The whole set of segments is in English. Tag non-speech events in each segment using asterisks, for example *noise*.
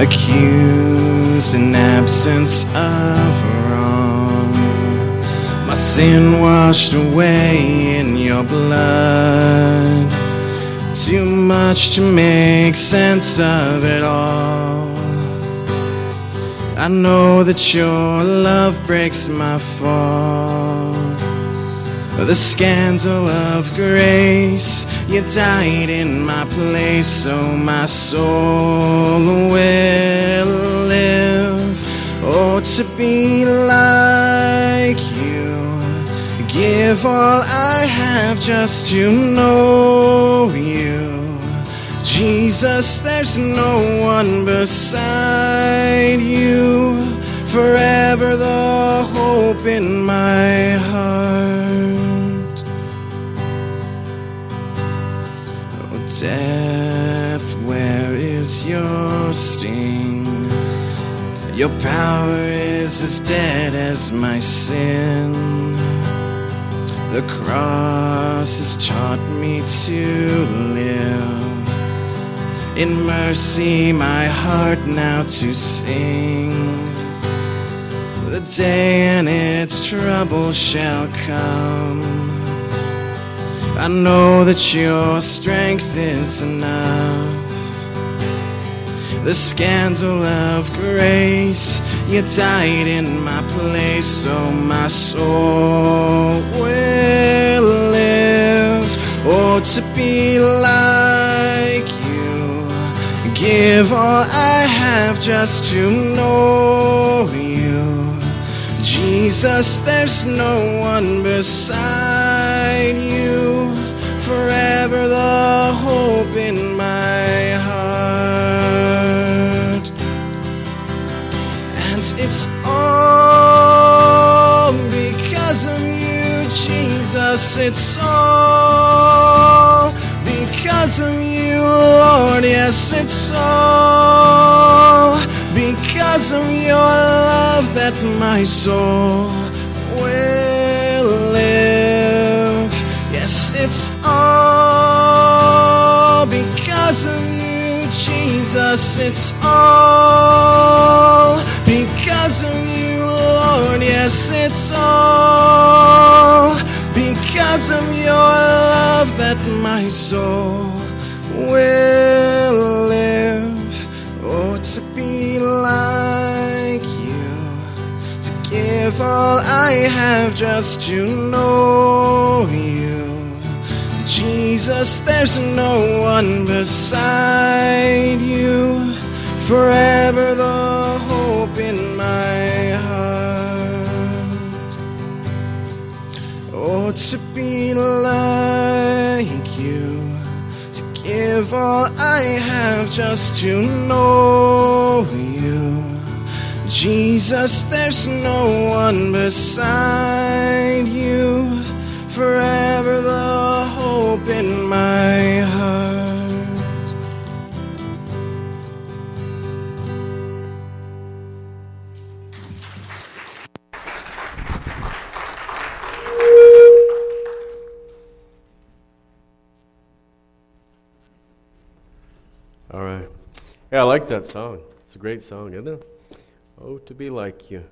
accused in absence of wrong. My sin washed away in your blood. Too much to make sense of it all. I know that your love breaks my fall. The scandal of grace, you died in my place, so my soul will live. Oh, to be like you, give all I have just to know you. Jesus, there's no one beside you. Forever the hope in my heart. Death, where is your sting? Your power is as dead as my sin. The cross has taught me to live. In mercy, my heart now to sing. The day and its trouble shall come. I know that your strength is enough. The scandal of grace, you died in my place, so my soul will live. Oh, to be like you, give all I have just to know you. Jesus, there's no one beside you. Forever the hope in my heart. And it's all because of you, Jesus. It's all because of you, Lord. Yes, it's all because of your love that my soul will live. Yes, it's because of you, Jesus. It's all because of you, Lord. Yes, it's all because of your love that my soul will live. Oh, to be like you, to give all I have just to know you. Jesus, there's no one beside you. Forever the hope in my heart. Oh, to be like you, to give all I have just to know you. Jesus, there's no one beside you. Forever the hope in my heart. All right. Yeah, I like that song. It's a great song, isn't it? Oh, to be like you.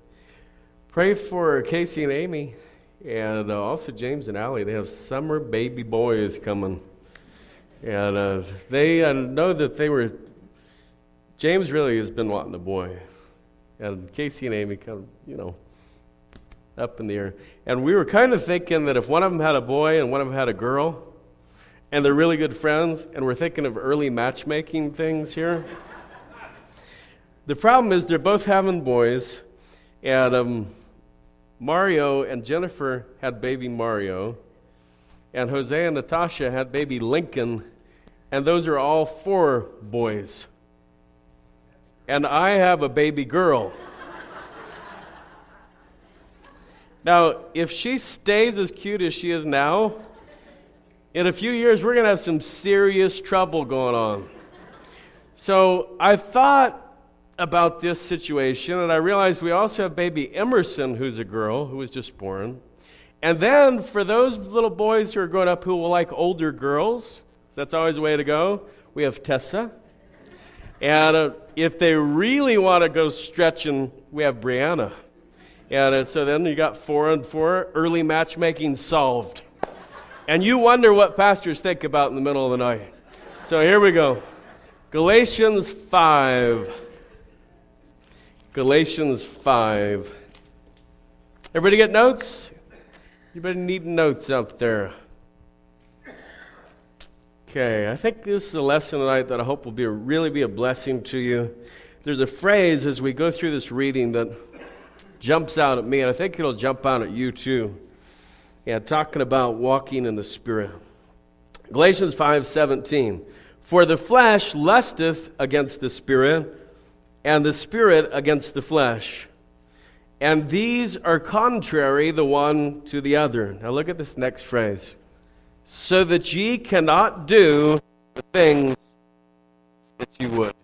Pray for Casey and Amy, and uh, also James and Allie. They have summer baby boys coming. And uh, they uh, know that they were. James really has been wanting a boy. And Casey and Amy come, you know, up in the air. And we were kind of thinking that if one of them had a boy and one of them had a girl, and they're really good friends, and we're thinking of early matchmaking things here. *laughs* the problem is they're both having boys, and um, Mario and Jennifer had baby Mario, and Jose and Natasha had baby Lincoln, and those are all four boys. And I have a baby girl. *laughs* now, if she stays as cute as she is now, in a few years, we're going to have some serious trouble going on. So I thought about this situation, and I realized we also have baby Emerson, who's a girl who was just born. And then for those little boys who are growing up who will like older girls, that's always a way to go, we have Tessa. And uh, if they really want to go stretching, we have Brianna. And uh, so then you got four and four, early matchmaking solved. And you wonder what pastors think about in the middle of the night. So here we go Galatians 5. Galatians 5. Everybody get notes? You better need notes out there? Okay, I think this is a lesson tonight that I hope will be a, really be a blessing to you. There's a phrase as we go through this reading that jumps out at me, and I think it'll jump out at you too. Yeah, talking about walking in the Spirit. Galatians 5:17. For the flesh lusteth against the Spirit, and the Spirit against the flesh. And these are contrary the one to the other. Now look at this next phrase so that ye cannot do the things that you would.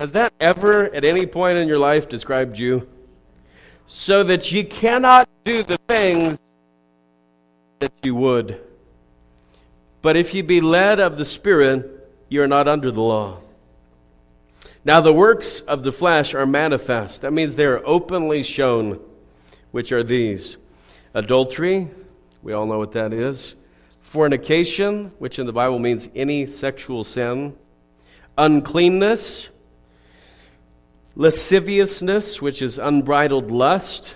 Has that ever, at any point in your life, described you? So that ye cannot do the things that you would. But if ye be led of the Spirit, ye are not under the law. Now the works of the flesh are manifest. That means they are openly shown, which are these adultery we all know what that is. Fornication, which in the Bible means any sexual sin. Uncleanness. Lasciviousness, which is unbridled lust.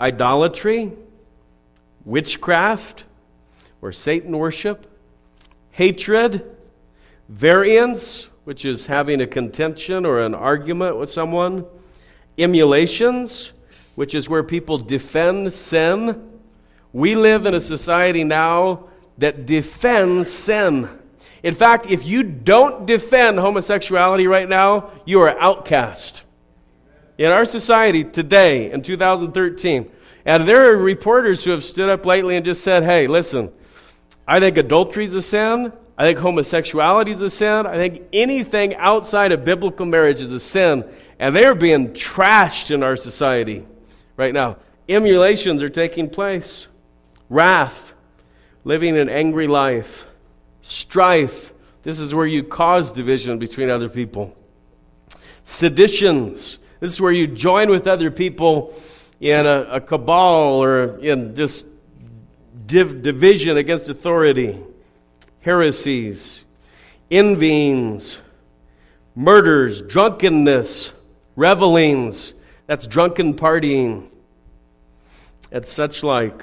Idolatry. Witchcraft, or Satan worship. Hatred. Variance, which is having a contention or an argument with someone. Emulations, which is where people defend sin we live in a society now that defends sin. In fact, if you don't defend homosexuality right now, you are outcast. In our society today, in 2013, and there are reporters who have stood up lately and just said, hey, listen, I think adultery is a sin. I think homosexuality is a sin. I think anything outside of biblical marriage is a sin. And they are being trashed in our society right now. Emulations are taking place wrath, living an angry life, strife. This is where you cause division between other people. Seditions. This is where you join with other people in a, a cabal or in this div- division against authority. Heresies, envyings, murders, drunkenness, revelings. That's drunken partying, and such like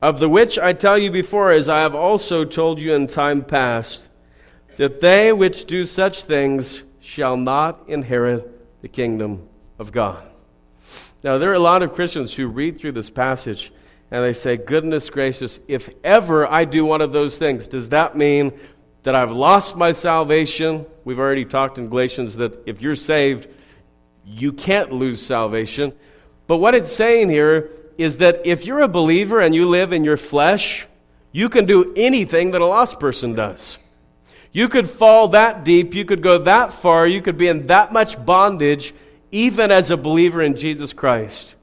of the which I tell you before, as I have also told you in time past, that they which do such things shall not inherit the kingdom of God. Now, there are a lot of Christians who read through this passage and they say, Goodness gracious, if ever I do one of those things, does that mean that I've lost my salvation? We've already talked in Galatians that if you're saved, you can't lose salvation. But what it's saying here is that if you're a believer and you live in your flesh, you can do anything that a lost person does. You could fall that deep, you could go that far, you could be in that much bondage, even as a believer in Jesus Christ.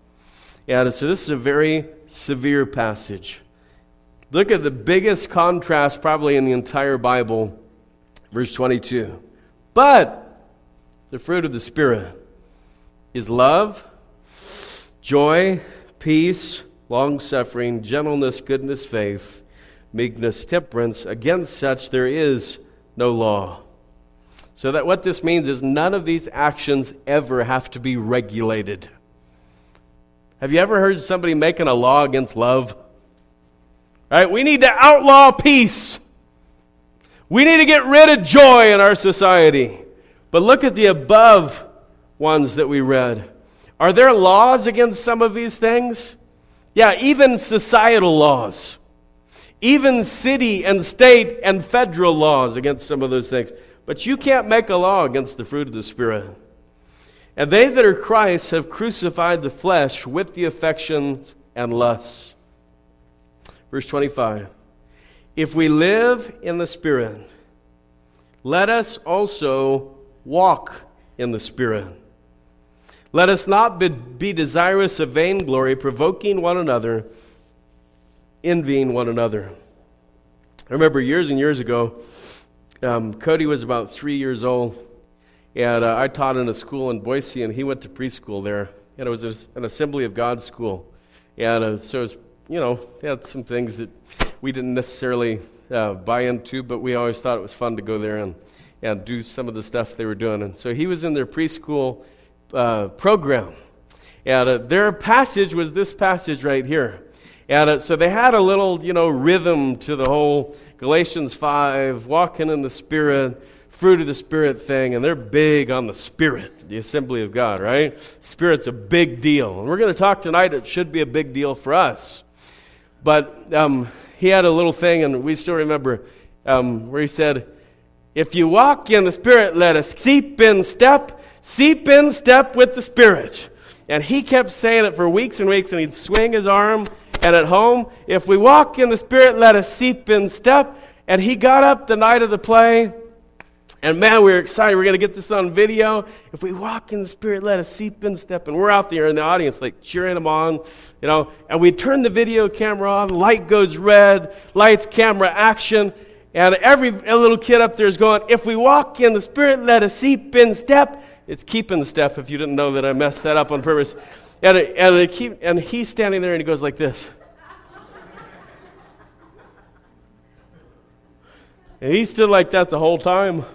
Yeah, so this is a very severe passage. Look at the biggest contrast, probably in the entire Bible, verse 22. But the fruit of the Spirit is love, joy, peace, long suffering, gentleness, goodness, faith, meekness, temperance. Against such there is no law. So that what this means is none of these actions ever have to be regulated. Have you ever heard somebody making a law against love? Right? We need to outlaw peace. We need to get rid of joy in our society. But look at the above ones that we read. Are there laws against some of these things? Yeah, even societal laws. Even city and state and federal laws against some of those things. But you can't make a law against the fruit of the Spirit. And they that are Christ have crucified the flesh with the affections and lusts. Verse 25 If we live in the Spirit, let us also walk in the Spirit. Let us not be, be desirous of vainglory, provoking one another, envying one another. I remember years and years ago, um, Cody was about three years old, and uh, I taught in a school in Boise, and he went to preschool there. And it was an Assembly of God school. And uh, so was, you know, they had some things that we didn't necessarily uh, buy into, but we always thought it was fun to go there and, and do some of the stuff they were doing. And so he was in their preschool uh, program. And uh, their passage was this passage right here. And uh, so they had a little, you know, rhythm to the whole Galatians 5, walking in the Spirit, fruit of the Spirit thing, and they're big on the Spirit, the assembly of God, right? Spirit's a big deal. And we're going to talk tonight, it should be a big deal for us. But um, he had a little thing, and we still remember um, where he said, If you walk in the Spirit, let us seep in step, seep in step with the Spirit. And he kept saying it for weeks and weeks, and he'd swing his arm and at home, if we walk in the Spirit, let us seep in step. And he got up the night of the play, and man, we're excited. We're going to get this on video. If we walk in the Spirit, let us seep in step. And we're out there in the audience, like cheering them on, you know. And we turn the video camera on, light goes red, lights, camera, action. And every little kid up there is going, If we walk in the Spirit, let us seep in step. It's keeping the step if you didn't know that I messed that up on purpose. And, and, keep, and he's standing there and he goes like this. And he stood like that the whole time.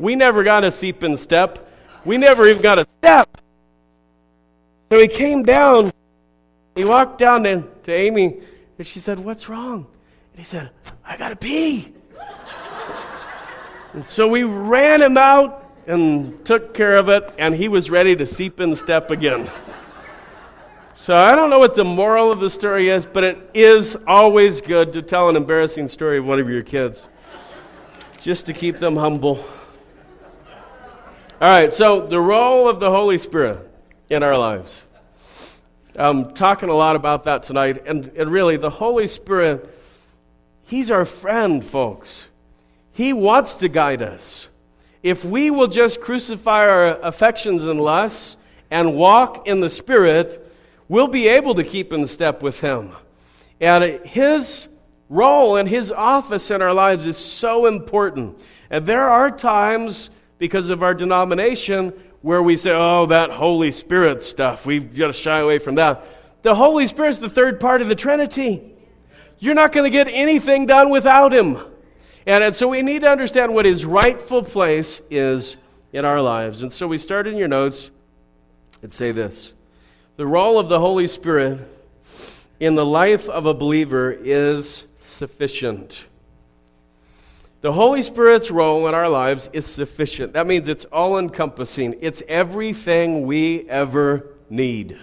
We never got a seep in step. We never even got a step. So he came down. He walked down to, to Amy, and she said, What's wrong? And he said, I got to pee. and so we ran him out and took care of it, and he was ready to seep in step again. So I don't know what the moral of the story is, but it is always good to tell an embarrassing story of one of your kids, just to keep them humble. All right, so the role of the Holy Spirit in our lives. I'm talking a lot about that tonight, and, and really, the Holy Spirit, He's our friend, folks. He wants to guide us. If we will just crucify our affections and lusts and walk in the Spirit, we'll be able to keep in step with Him. And His role and His office in our lives is so important. And there are times, because of our denomination, where we say, oh, that Holy Spirit stuff, we've got to shy away from that. The Holy Spirit's the third part of the Trinity. You're not going to get anything done without Him. And, so we need to understand what His rightful place is in our lives. And so we start in your notes and say this the role of the Holy Spirit in the life of a believer is sufficient. The Holy Spirit's role in our lives is sufficient. That means it's all encompassing, it's everything we ever need.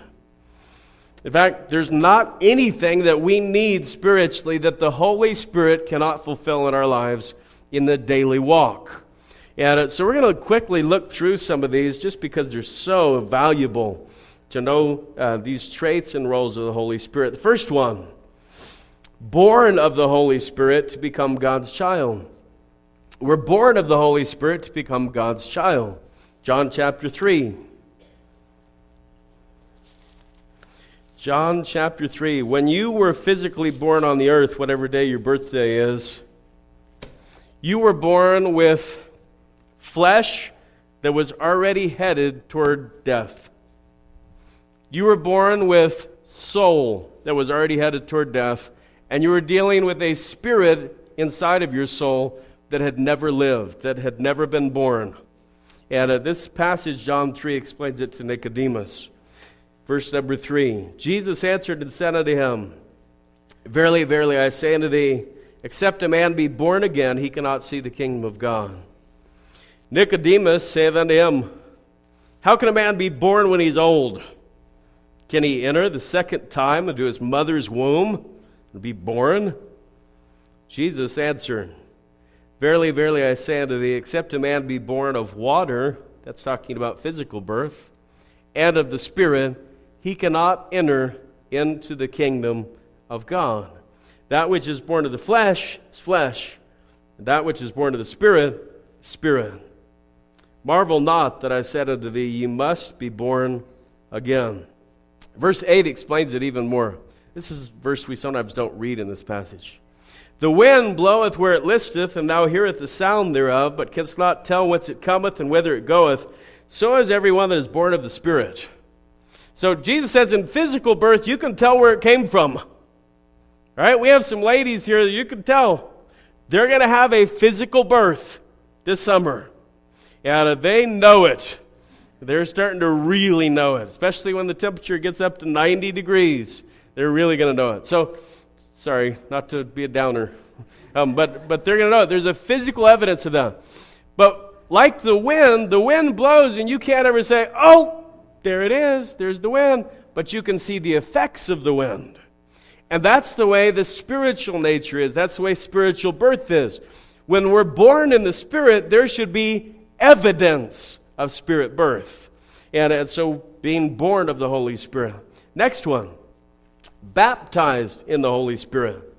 In fact, there's not anything that we need spiritually that the Holy Spirit cannot fulfill in our lives in the daily walk. And uh, so we're going to quickly look through some of these just because they're so valuable to know uh, these traits and roles of the Holy Spirit. The first one, born of the Holy Spirit to become God's child. We're born of the Holy Spirit to become God's child. John chapter 3. John chapter 3. When you were physically born on the earth, whatever day your birthday is, you were born with flesh that was already headed toward death. You were born with soul that was already headed toward death, and you were dealing with a spirit inside of your soul that had never lived, that had never been born. And uh, this passage, John 3, explains it to Nicodemus. Verse number 3 Jesus answered and said unto him, Verily, verily, I say unto thee, except a man be born again, he cannot see the kingdom of God. Nicodemus saith unto him, How can a man be born when he's old? Can he enter the second time into his mother's womb and be born? Jesus answered, Verily, verily, I say unto thee, except a man be born of water, that's talking about physical birth, and of the Spirit, he cannot enter into the kingdom of God. That which is born of the flesh is flesh, and that which is born of the Spirit spirit. Marvel not that I said unto thee, Ye must be born again. Verse 8 explains it even more. This is verse we sometimes don't read in this passage. The wind bloweth where it listeth, and thou hearest the sound thereof, but canst not tell whence it cometh and whither it goeth. So is every one that is born of the Spirit. So Jesus says in physical birth, you can tell where it came from. All right? We have some ladies here that you can tell. They're going to have a physical birth this summer. And they know it. They're starting to really know it, especially when the temperature gets up to 90 degrees. They're really going to know it. So, sorry, not to be a downer, um, but, but they're going to know. There's a physical evidence of that. But like the wind, the wind blows, and you can't ever say, oh, there it is, there's the wind. But you can see the effects of the wind. And that's the way the spiritual nature is. That's the way spiritual birth is. When we're born in the Spirit, there should be evidence of Spirit birth. And, and so being born of the Holy Spirit. Next one baptized in the Holy Spirit.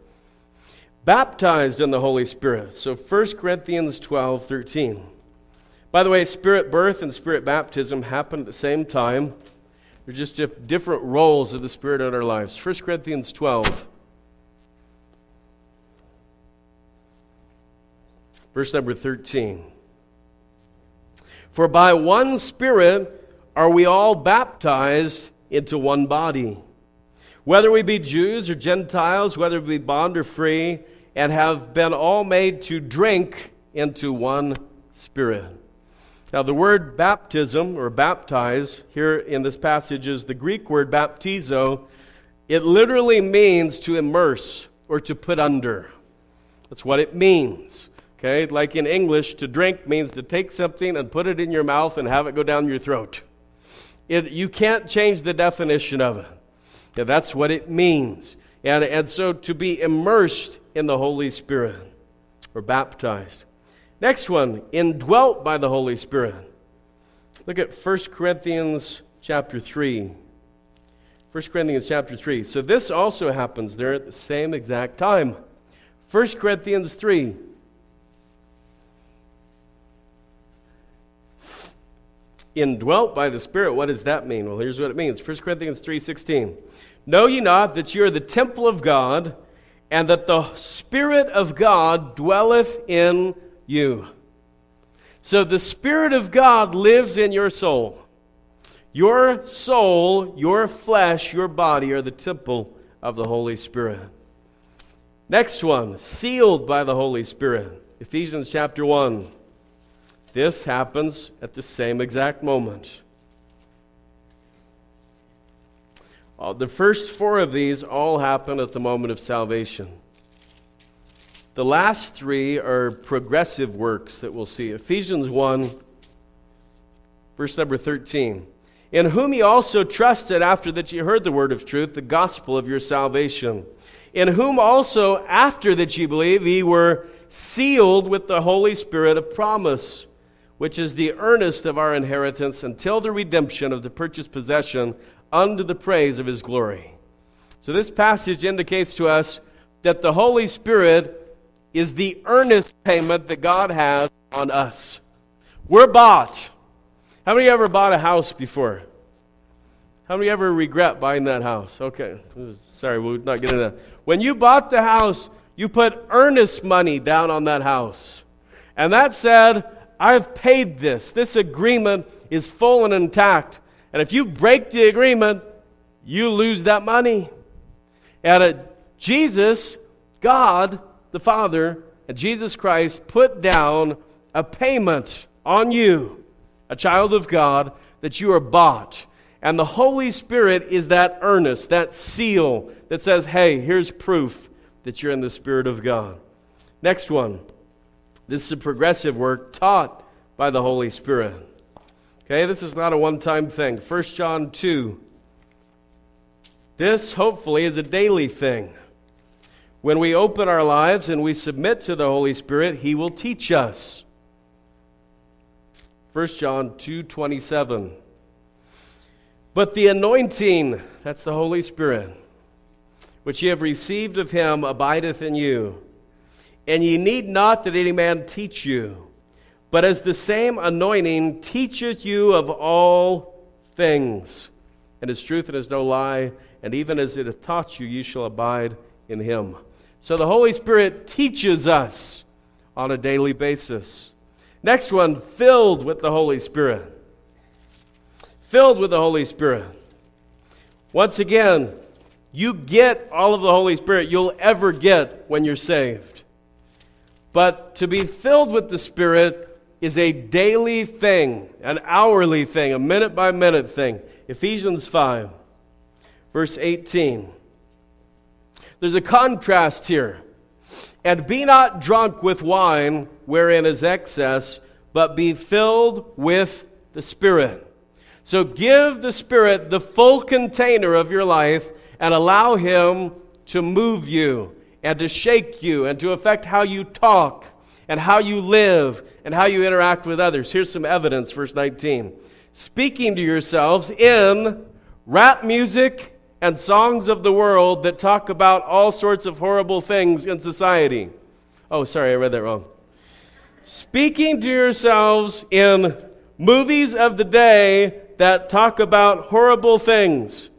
Baptized in the Holy Spirit. So 1 Corinthians 12 13. By the way, spirit birth and spirit baptism happen at the same time. They're just different roles of the Spirit in our lives. 1 Corinthians 12. Verse number 13. For by one Spirit are we all baptized into one body, whether we be Jews or Gentiles, whether we be bond or free, and have been all made to drink into one Spirit. Now, the word baptism or baptize here in this passage is the Greek word baptizo. It literally means to immerse or to put under. That's what it means. Okay, like in English, to drink means to take something and put it in your mouth and have it go down your throat. It, you can't change the definition of it. Yeah, that's what it means. And, and so to be immersed in the Holy Spirit or baptized. Next one, indwelt by the Holy Spirit. Look at 1 Corinthians chapter 3. 1 Corinthians chapter 3. So this also happens there at the same exact time. 1 Corinthians 3. Indwelt by the Spirit, what does that mean? Well, here's what it means. 1 Corinthians 3:16. Know ye not that you are the temple of God, and that the Spirit of God dwelleth in you. So the Spirit of God lives in your soul. Your soul, your flesh, your body are the temple of the Holy Spirit. Next one, sealed by the Holy Spirit. Ephesians chapter 1. This happens at the same exact moment. Uh, the first four of these all happen at the moment of salvation. The last three are progressive works that we'll see. Ephesians 1, verse number 13. In whom ye also trusted after that ye heard the word of truth, the gospel of your salvation. In whom also, after that ye believe, ye were sealed with the Holy Spirit of promise, which is the earnest of our inheritance until the redemption of the purchased possession unto the praise of his glory. So, this passage indicates to us that the Holy Spirit is the earnest payment that God has on us. We're bought. How many ever bought a house before? How many ever regret buying that house? Okay, sorry, we're not getting that. When you bought the house, you put earnest money down on that house. And that said, I've paid this. This agreement is full and intact. And if you break the agreement, you lose that money. And uh, Jesus, God, the Father and Jesus Christ put down a payment on you, a child of God, that you are bought. And the Holy Spirit is that earnest, that seal that says, hey, here's proof that you're in the Spirit of God. Next one. This is a progressive work taught by the Holy Spirit. Okay, this is not a one time thing. 1 John 2. This, hopefully, is a daily thing. When we open our lives and we submit to the Holy Spirit, He will teach us. 1 John 2:27 But the anointing that's the Holy Spirit which ye have received of him abideth in you and ye need not that any man teach you but as the same anointing teacheth you of all things, and his truth and is no lie, and even as it hath taught you, you shall abide in him. So the Holy Spirit teaches us on a daily basis. Next one, filled with the Holy Spirit. Filled with the Holy Spirit. Once again, you get all of the Holy Spirit you'll ever get when you're saved. But to be filled with the Spirit is a daily thing, an hourly thing, a minute by minute thing. Ephesians 5, verse 18. There's a contrast here. And be not drunk with wine, wherein is excess, but be filled with the Spirit. So give the Spirit the full container of your life and allow Him to move you and to shake you and to affect how you talk and how you live and how you interact with others. Here's some evidence, verse 19. Speaking to yourselves in rap music and songs of the world that talk about all sorts of horrible things in society. Oh, sorry, I read that wrong. Speaking to yourselves in movies of the day that talk about horrible things.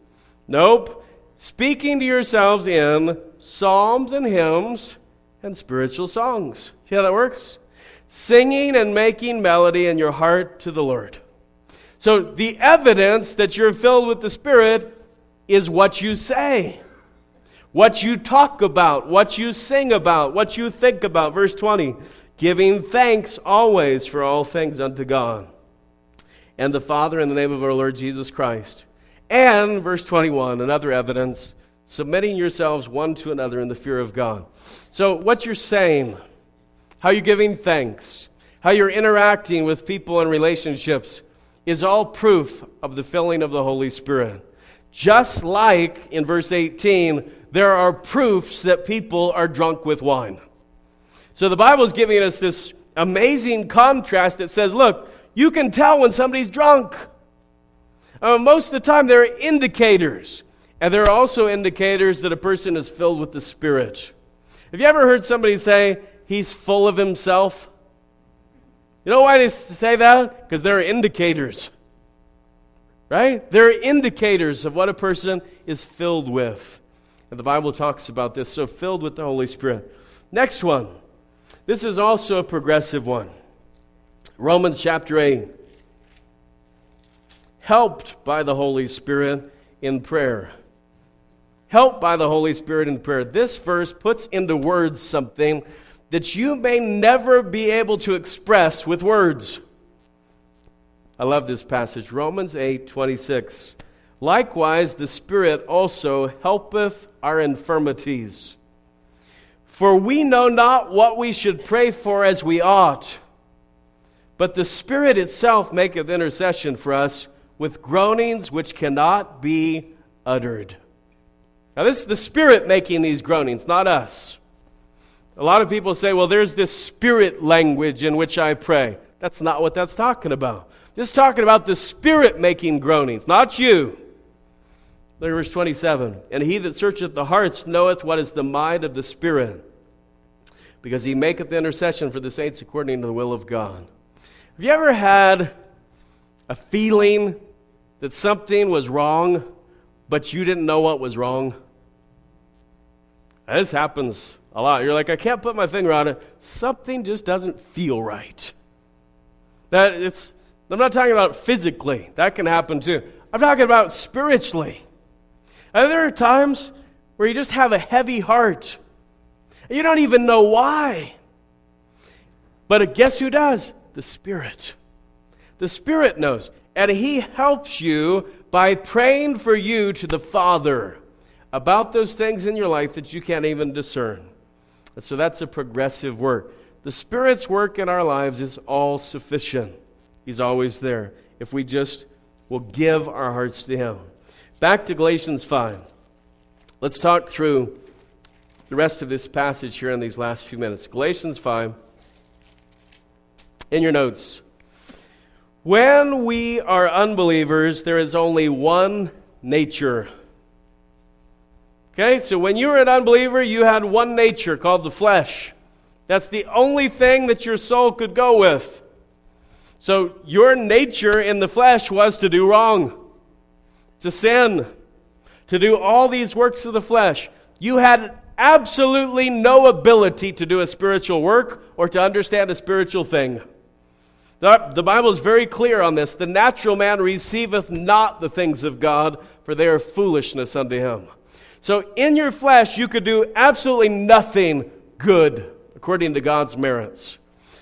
Nope. Speaking to yourselves in psalms and hymns and spiritual songs. See how that works? Singing and making melody in your heart to the Lord. So the evidence that you're filled with the Spirit is what you say, what you talk about, what you sing about, what you think about. Verse 20 giving thanks always for all things unto God and the Father in the name of our Lord Jesus Christ. And, verse 21, another evidence submitting yourselves one to another in the fear of God. So, what you're saying, how you're giving thanks, how you're interacting with people and relationships is all proof of the filling of the Holy Spirit. Just like in verse 18, there are proofs that people are drunk with wine. So the Bible is giving us this amazing contrast that says, look, you can tell when somebody's drunk. Uh, most of the time, there are indicators. And there are also indicators that a person is filled with the Spirit. Have you ever heard somebody say, he's full of himself? You know why they say that? Because there are indicators. Right? There are indicators of what a person is filled with. And the Bible talks about this. So, filled with the Holy Spirit. Next one. This is also a progressive one. Romans chapter 8. Helped by the Holy Spirit in prayer helped by the Holy Spirit in prayer. This verse puts into words something that you may never be able to express with words. I love this passage, Romans 8 26. Likewise, the Spirit also helpeth our infirmities. For we know not what we should pray for as we ought, but the Spirit itself maketh intercession for us with groanings which cannot be uttered. Now, this is the Spirit making these groanings, not us. A lot of people say, well, there's this spirit language in which I pray. That's not what that's talking about. This is talking about the Spirit making groanings, not you. Look at verse 27. And he that searcheth the hearts knoweth what is the mind of the Spirit, because he maketh intercession for the saints according to the will of God. Have you ever had a feeling that something was wrong, but you didn't know what was wrong? This happens a lot. You're like, I can't put my finger on it. Something just doesn't feel right. That it's I'm not talking about physically. That can happen too. I'm talking about spiritually. And there are times where you just have a heavy heart. And you don't even know why. But guess who does? The Spirit. The Spirit knows. And He helps you by praying for you to the Father about those things in your life that you can't even discern. So that's a progressive work. The Spirit's work in our lives is all sufficient. He's always there if we just will give our hearts to Him. Back to Galatians 5. Let's talk through the rest of this passage here in these last few minutes. Galatians 5. In your notes. When we are unbelievers, there is only one nature Okay, so when you were an unbeliever, you had one nature called the flesh. That's the only thing that your soul could go with. So your nature in the flesh was to do wrong, to sin, to do all these works of the flesh. You had absolutely no ability to do a spiritual work or to understand a spiritual thing. The, Bible is very clear on this. The natural man receiveth not the things of God, for they are foolishness unto him. So in your flesh, you could do absolutely nothing good according to God's merits.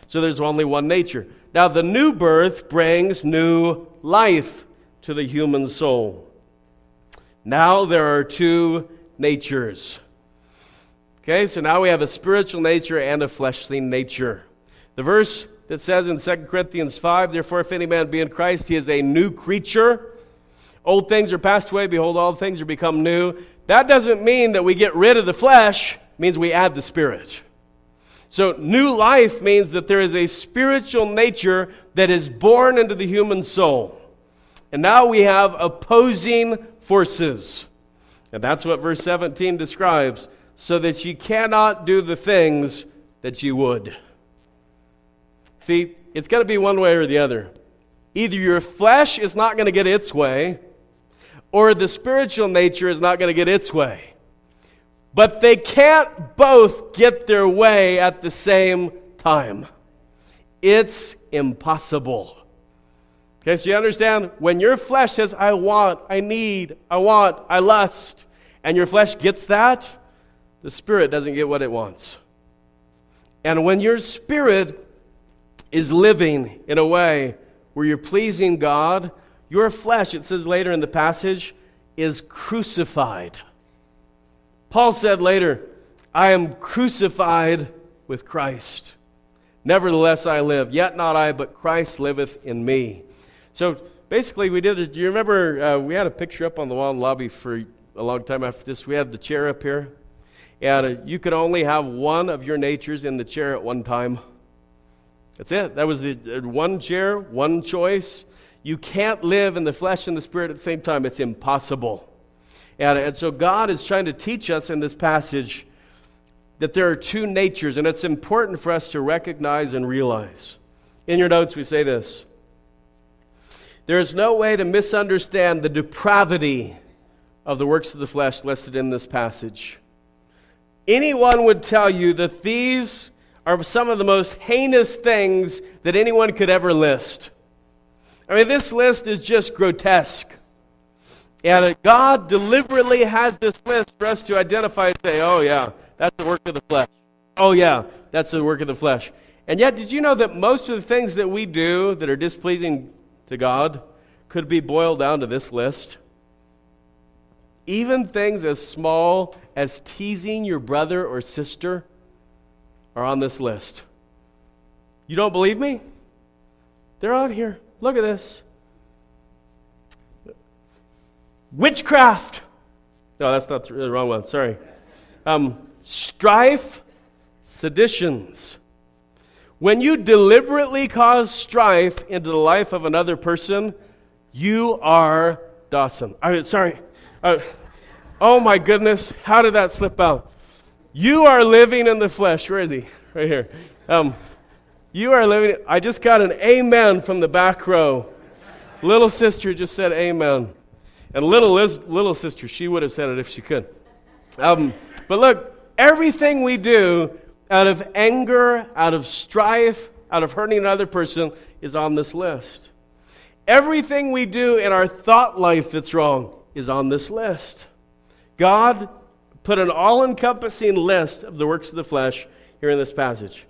So there's only one nature. Now, the new birth brings new life to the human soul. Now there are two natures. Okay, so now we have a spiritual nature and a fleshly nature. The verse that says in 2 Corinthians 5, Therefore, if any man be in Christ, he is a new creature. Old things are passed away, behold, all things are become new. That doesn't mean that we get rid of the flesh, means we add the spirit. So, new life means that there is a spiritual nature that is born into the human soul. And now we have opposing forces. And that's what verse 17 describes so that you cannot do the things that you would. See, it's got to be one way or the other. Either your flesh is not going to get its way, or the spiritual nature is not going to get its way. But they can't both get their way at the same time. It's impossible. Okay, so you understand? When your flesh says, I want, I need, I want, I lust, and your flesh gets that, the spirit doesn't get what it wants. And when your spirit is living in a way where you're pleasing God, your flesh, it says later in the passage, is crucified. Paul said later, I am crucified with Christ. Nevertheless, I live, yet not I, but Christ liveth in me. So basically, we did. Do you remember uh, we had a picture up on the wall in the lobby for a long time after this? We had the chair up here, and uh, you could only have one of your natures in the chair at one time. That's it. That was the one chair, one choice. You can't live in the flesh and the spirit at the same time. It's impossible. And, and so God is trying to teach us in this passage that there are two natures, and it's important for us to recognize and realize. In your notes, we say this There is no way to misunderstand the depravity of the works of the flesh listed in this passage. Anyone would tell you that these are some of the most heinous things that anyone could ever list. I mean, this list is just grotesque. And God deliberately has this list for us to identify and say, oh, yeah, that's the work of the flesh. Oh, yeah, that's the work of the flesh. And yet, did you know that most of the things that we do that are displeasing to God could be boiled down to this list? Even things as small as teasing your brother or sister are on this list. You don't believe me? They're on here. Look at this. Witchcraft. No, that's not the wrong one. Sorry. Um, strife, seditions. When you deliberately cause strife into the life of another person, you are Dawson. I sorry. Uh, oh my goodness, how did that slip out? You are living in the flesh. Where is he? Right here. Um, you are living. I just got an amen from the back row. Little sister just said amen. And little, Liz, little sister, she would have said it if she could. Um, but look, everything we do out of anger, out of strife, out of hurting another person is on this list. Everything we do in our thought life that's wrong is on this list. God put an all encompassing list of the works of the flesh here in this passage.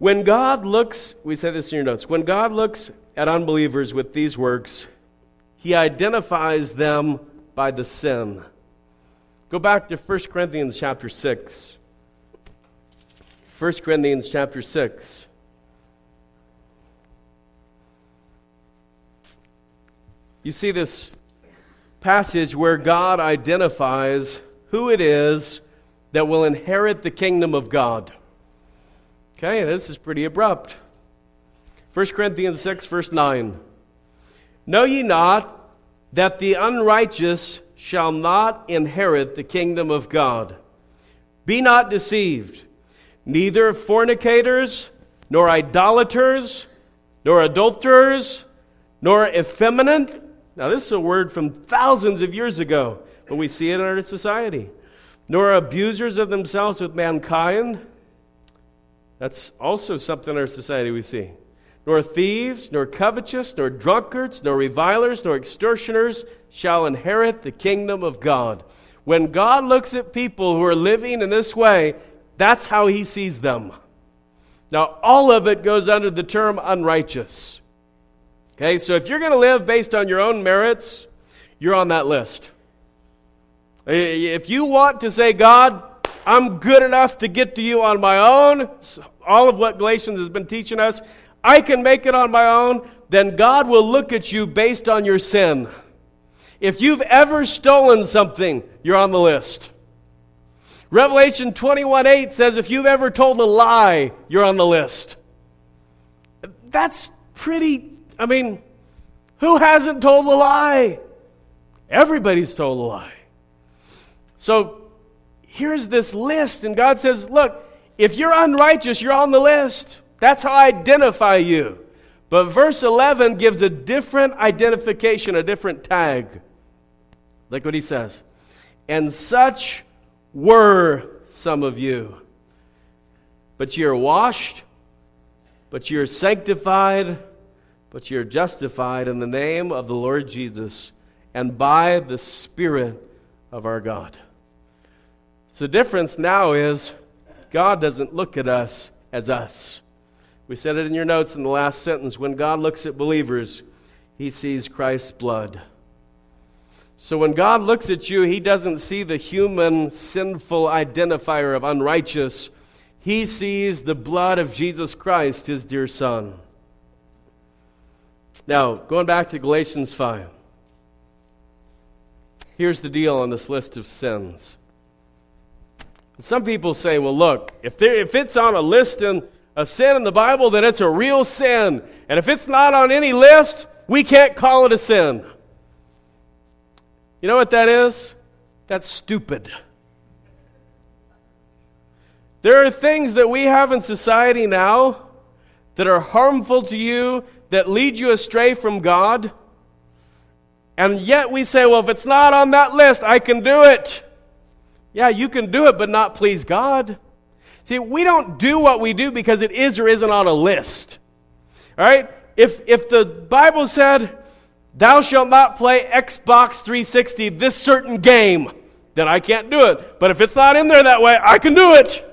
When God looks, we said this in your notes, when God looks at unbelievers with these works, he identifies them by the sin. Go back to 1 Corinthians chapter 6. 1 Corinthians chapter 6. You see this passage where God identifies who it is that will inherit the kingdom of God. Okay, this is pretty abrupt. 1 Corinthians 6, verse 9. Know ye not that the unrighteous shall not inherit the kingdom of God? Be not deceived. Neither fornicators, nor idolaters, nor adulterers, nor effeminate. Now, this is a word from thousands of years ago, but we see it in our society. Nor abusers of themselves with mankind. That's also something in our society we see. Nor thieves, nor covetous, nor drunkards, nor revilers, nor extortioners shall inherit the kingdom of God. When God looks at people who are living in this way, that's how he sees them. Now, all of it goes under the term unrighteous. Okay, so if you're going to live based on your own merits, you're on that list. If you want to say, God, I'm good enough to get to you on my own, all of what Galatians has been teaching us, I can make it on my own, then God will look at you based on your sin. If you've ever stolen something, you're on the list. Revelation 21 8 says if you've ever told a lie, you're on the list. That's pretty, I mean, who hasn't told a lie? Everybody's told a lie. So here's this list, and God says, Look, if you're unrighteous, you're on the list. That's how I identify you. But verse 11 gives a different identification, a different tag. Look what he says. And such were some of you. But you're washed, but you're sanctified, but you're justified in the name of the Lord Jesus and by the Spirit of our God. So the difference now is God doesn't look at us as us. We said it in your notes in the last sentence. When God looks at believers, he sees Christ's blood. So when God looks at you, he doesn't see the human sinful identifier of unrighteous. He sees the blood of Jesus Christ, his dear Son. Now, going back to Galatians 5. Here's the deal on this list of sins. Some people say, well, look, if, there, if it's on a list in, of sin in the Bible, then it's a real sin. And if it's not on any list, we can't call it a sin. You know what that is? That's stupid. There are things that we have in society now that are harmful to you, that lead you astray from God. And yet we say, well, if it's not on that list, I can do it. Yeah, you can do it, but not please God. See, we don't do what we do because it is or isn't on a list. All right? If, if the Bible said, Thou shalt not play Xbox 360 this certain game. Then I can't do it. But if it's not in there that way, I can do it.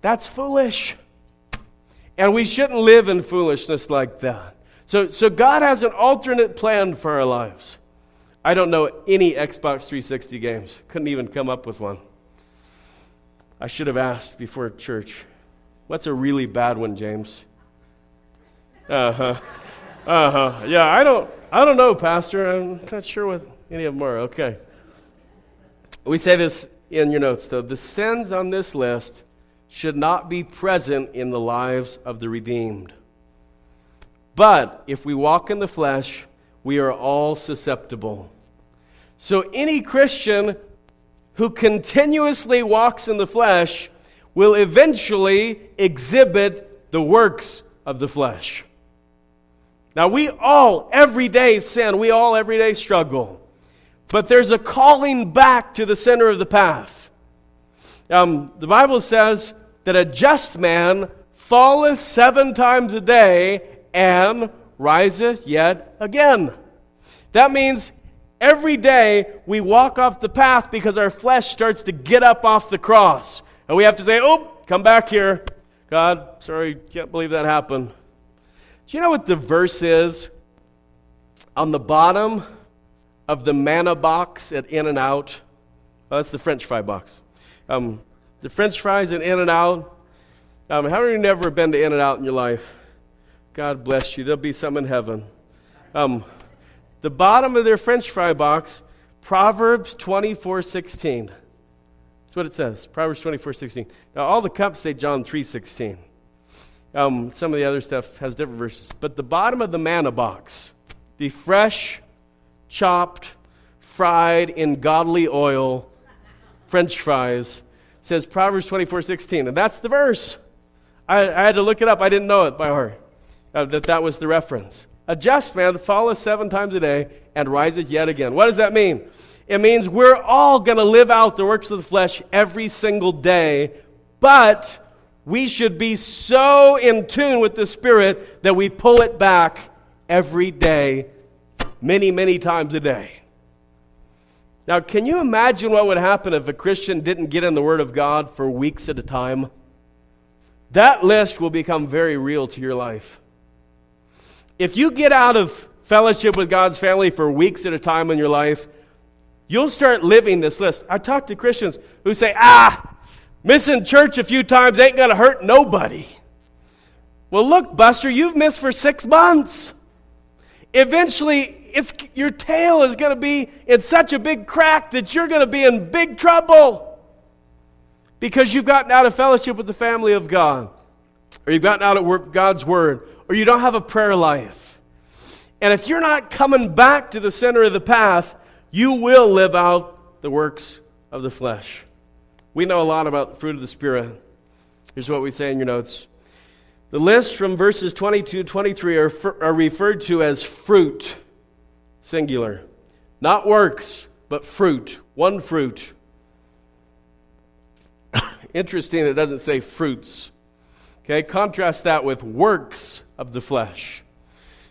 That's foolish. And we shouldn't live in foolishness like that. So, so God has an alternate plan for our lives. I don't know any Xbox 360 games. Couldn't even come up with one. I should have asked before church. What's a really bad one, James? Uh huh. Uh huh. Yeah, I don't. I don't know, Pastor. I'm not sure what any of them are. Okay. We say this in your notes, though. The sins on this list should not be present in the lives of the redeemed. But if we walk in the flesh, we are all susceptible. So any Christian who continuously walks in the flesh will eventually exhibit the works of the flesh. Now, we all every day sin, we all every day struggle. But there's a calling back to the center of the path. Um, the Bible says that a just man falleth seven times a day and riseth yet again. That means every day we walk off the path because our flesh starts to get up off the cross. And we have to say, oh, come back here. God, sorry, can't believe that happened. Do you know what the verse is on the bottom of the manna box at In-N-Out? Oh, that's the French fry box. Um, the French fries at In-N-Out. Um, how many of you never been to In-N-Out in your life? God bless you. There'll be some in heaven. Um, the bottom of their French fry box, Proverbs 24 16. That's what it says. Proverbs 24 16. Now, all the cups say John 3 16. Um, some of the other stuff has different verses. But the bottom of the manna box, the fresh, chopped, fried in godly oil French fries, says Proverbs 24 16. And that's the verse. I, I had to look it up. I didn't know it by heart. Uh, that that was the reference. A just man falleth seven times a day and riseth yet again. What does that mean? It means we're all going to live out the works of the flesh every single day, but we should be so in tune with the Spirit that we pull it back every day, many, many times a day. Now, can you imagine what would happen if a Christian didn't get in the Word of God for weeks at a time? That list will become very real to your life. If you get out of fellowship with God's family for weeks at a time in your life, you'll start living this list. I talk to Christians who say, ah, missing church a few times ain't going to hurt nobody. Well, look, Buster, you've missed for six months. Eventually, it's, your tail is going to be in such a big crack that you're going to be in big trouble because you've gotten out of fellowship with the family of God, or you've gotten out of God's Word, or you don't have a prayer life. And if you're not coming back to the center of the path, you will live out the works of the flesh. We know a lot about the fruit of the Spirit. Here's what we say in your notes. The list from verses 22 23 are, are referred to as fruit singular. Not works, but fruit. One fruit. *coughs* Interesting, it doesn't say fruits. Okay, contrast that with works of the flesh.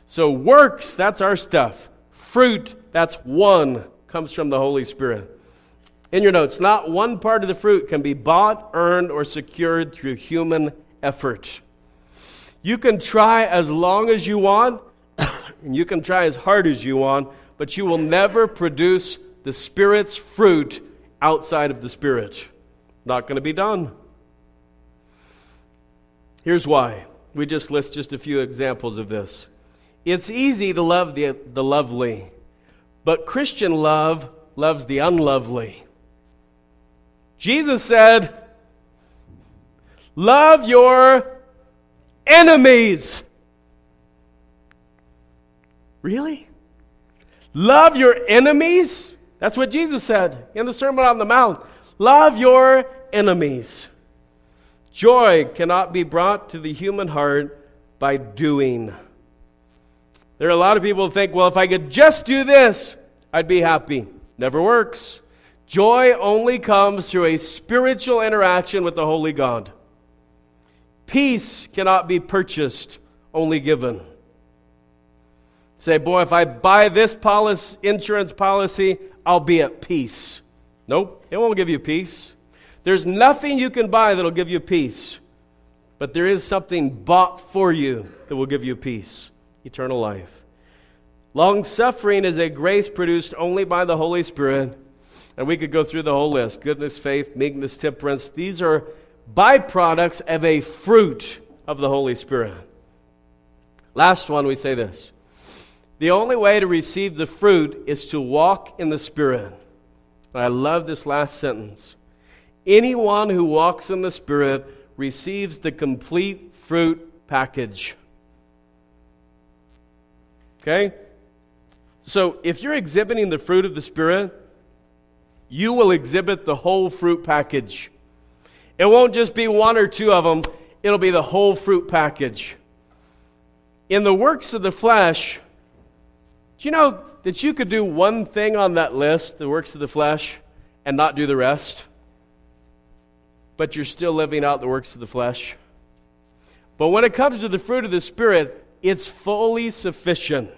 So, works, that's our stuff. Fruit, that's one, comes from the Holy Spirit. In your notes, not one part of the fruit can be bought, earned, or secured through human effort. You can try as long as you want, *coughs* and you can try as hard as you want, but you will never produce the Spirit's fruit outside of the Spirit. Not going to be done. Here's why. We just list just a few examples of this. It's easy to love the, the lovely, but Christian love loves the unlovely. Jesus said, Love your enemies. Really? Love your enemies? That's what Jesus said in the Sermon on the Mount. Love your enemies. Joy cannot be brought to the human heart by doing. There are a lot of people who think, well, if I could just do this, I'd be happy. Never works. Joy only comes through a spiritual interaction with the Holy God. Peace cannot be purchased, only given. Say, boy, if I buy this policy, insurance policy, I'll be at peace. Nope, it won't give you peace. There's nothing you can buy that'll give you peace. But there is something bought for you that will give you peace eternal life. Long suffering is a grace produced only by the Holy Spirit. And we could go through the whole list goodness, faith, meekness, temperance. These are byproducts of a fruit of the Holy Spirit. Last one, we say this the only way to receive the fruit is to walk in the Spirit. I love this last sentence. Anyone who walks in the Spirit receives the complete fruit package. Okay? So if you're exhibiting the fruit of the Spirit, you will exhibit the whole fruit package. It won't just be one or two of them, it'll be the whole fruit package. In the works of the flesh, do you know that you could do one thing on that list, the works of the flesh, and not do the rest? But you're still living out the works of the flesh. But when it comes to the fruit of the Spirit, it's fully sufficient.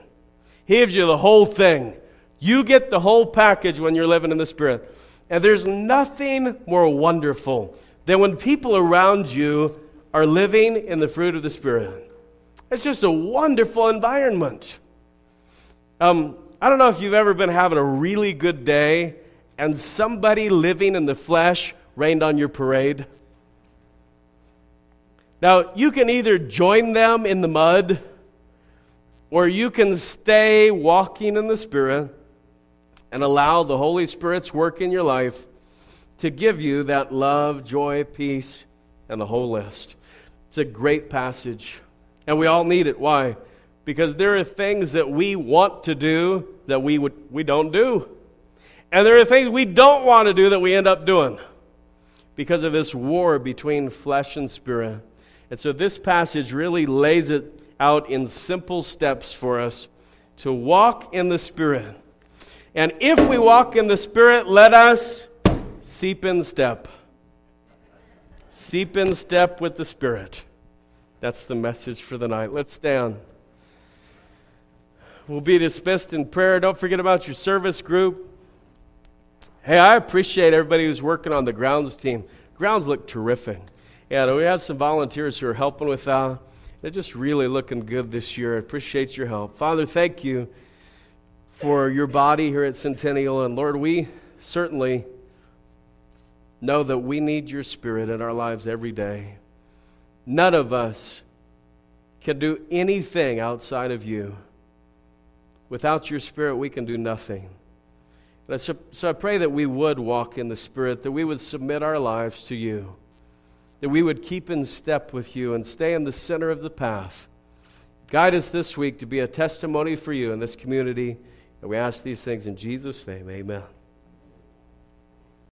He gives you the whole thing. You get the whole package when you're living in the Spirit. And there's nothing more wonderful than when people around you are living in the fruit of the Spirit. It's just a wonderful environment. Um, I don't know if you've ever been having a really good day and somebody living in the flesh rained on your parade. Now, you can either join them in the mud or you can stay walking in the Spirit and allow the Holy Spirit's work in your life to give you that love, joy, peace, and the whole list. It's a great passage, and we all need it. Why? because there are things that we want to do that we, would, we don't do. And there are things we don't want to do that we end up doing because of this war between flesh and spirit. And so this passage really lays it out in simple steps for us to walk in the Spirit. And if we walk in the Spirit, let us seep in step. Seep in step with the Spirit. That's the message for the night. Let's stand. We'll be dismissed in prayer. Don't forget about your service group. Hey, I appreciate everybody who's working on the grounds team. Grounds look terrific. Yeah, we have some volunteers who are helping with that. They're just really looking good this year. I appreciate your help. Father, thank you for your body here at Centennial. And Lord, we certainly know that we need your spirit in our lives every day. None of us can do anything outside of you. Without your spirit, we can do nothing. So, so I pray that we would walk in the spirit, that we would submit our lives to you that we would keep in step with you and stay in the center of the path. Guide us this week to be a testimony for you in this community. And we ask these things in Jesus' name. Amen.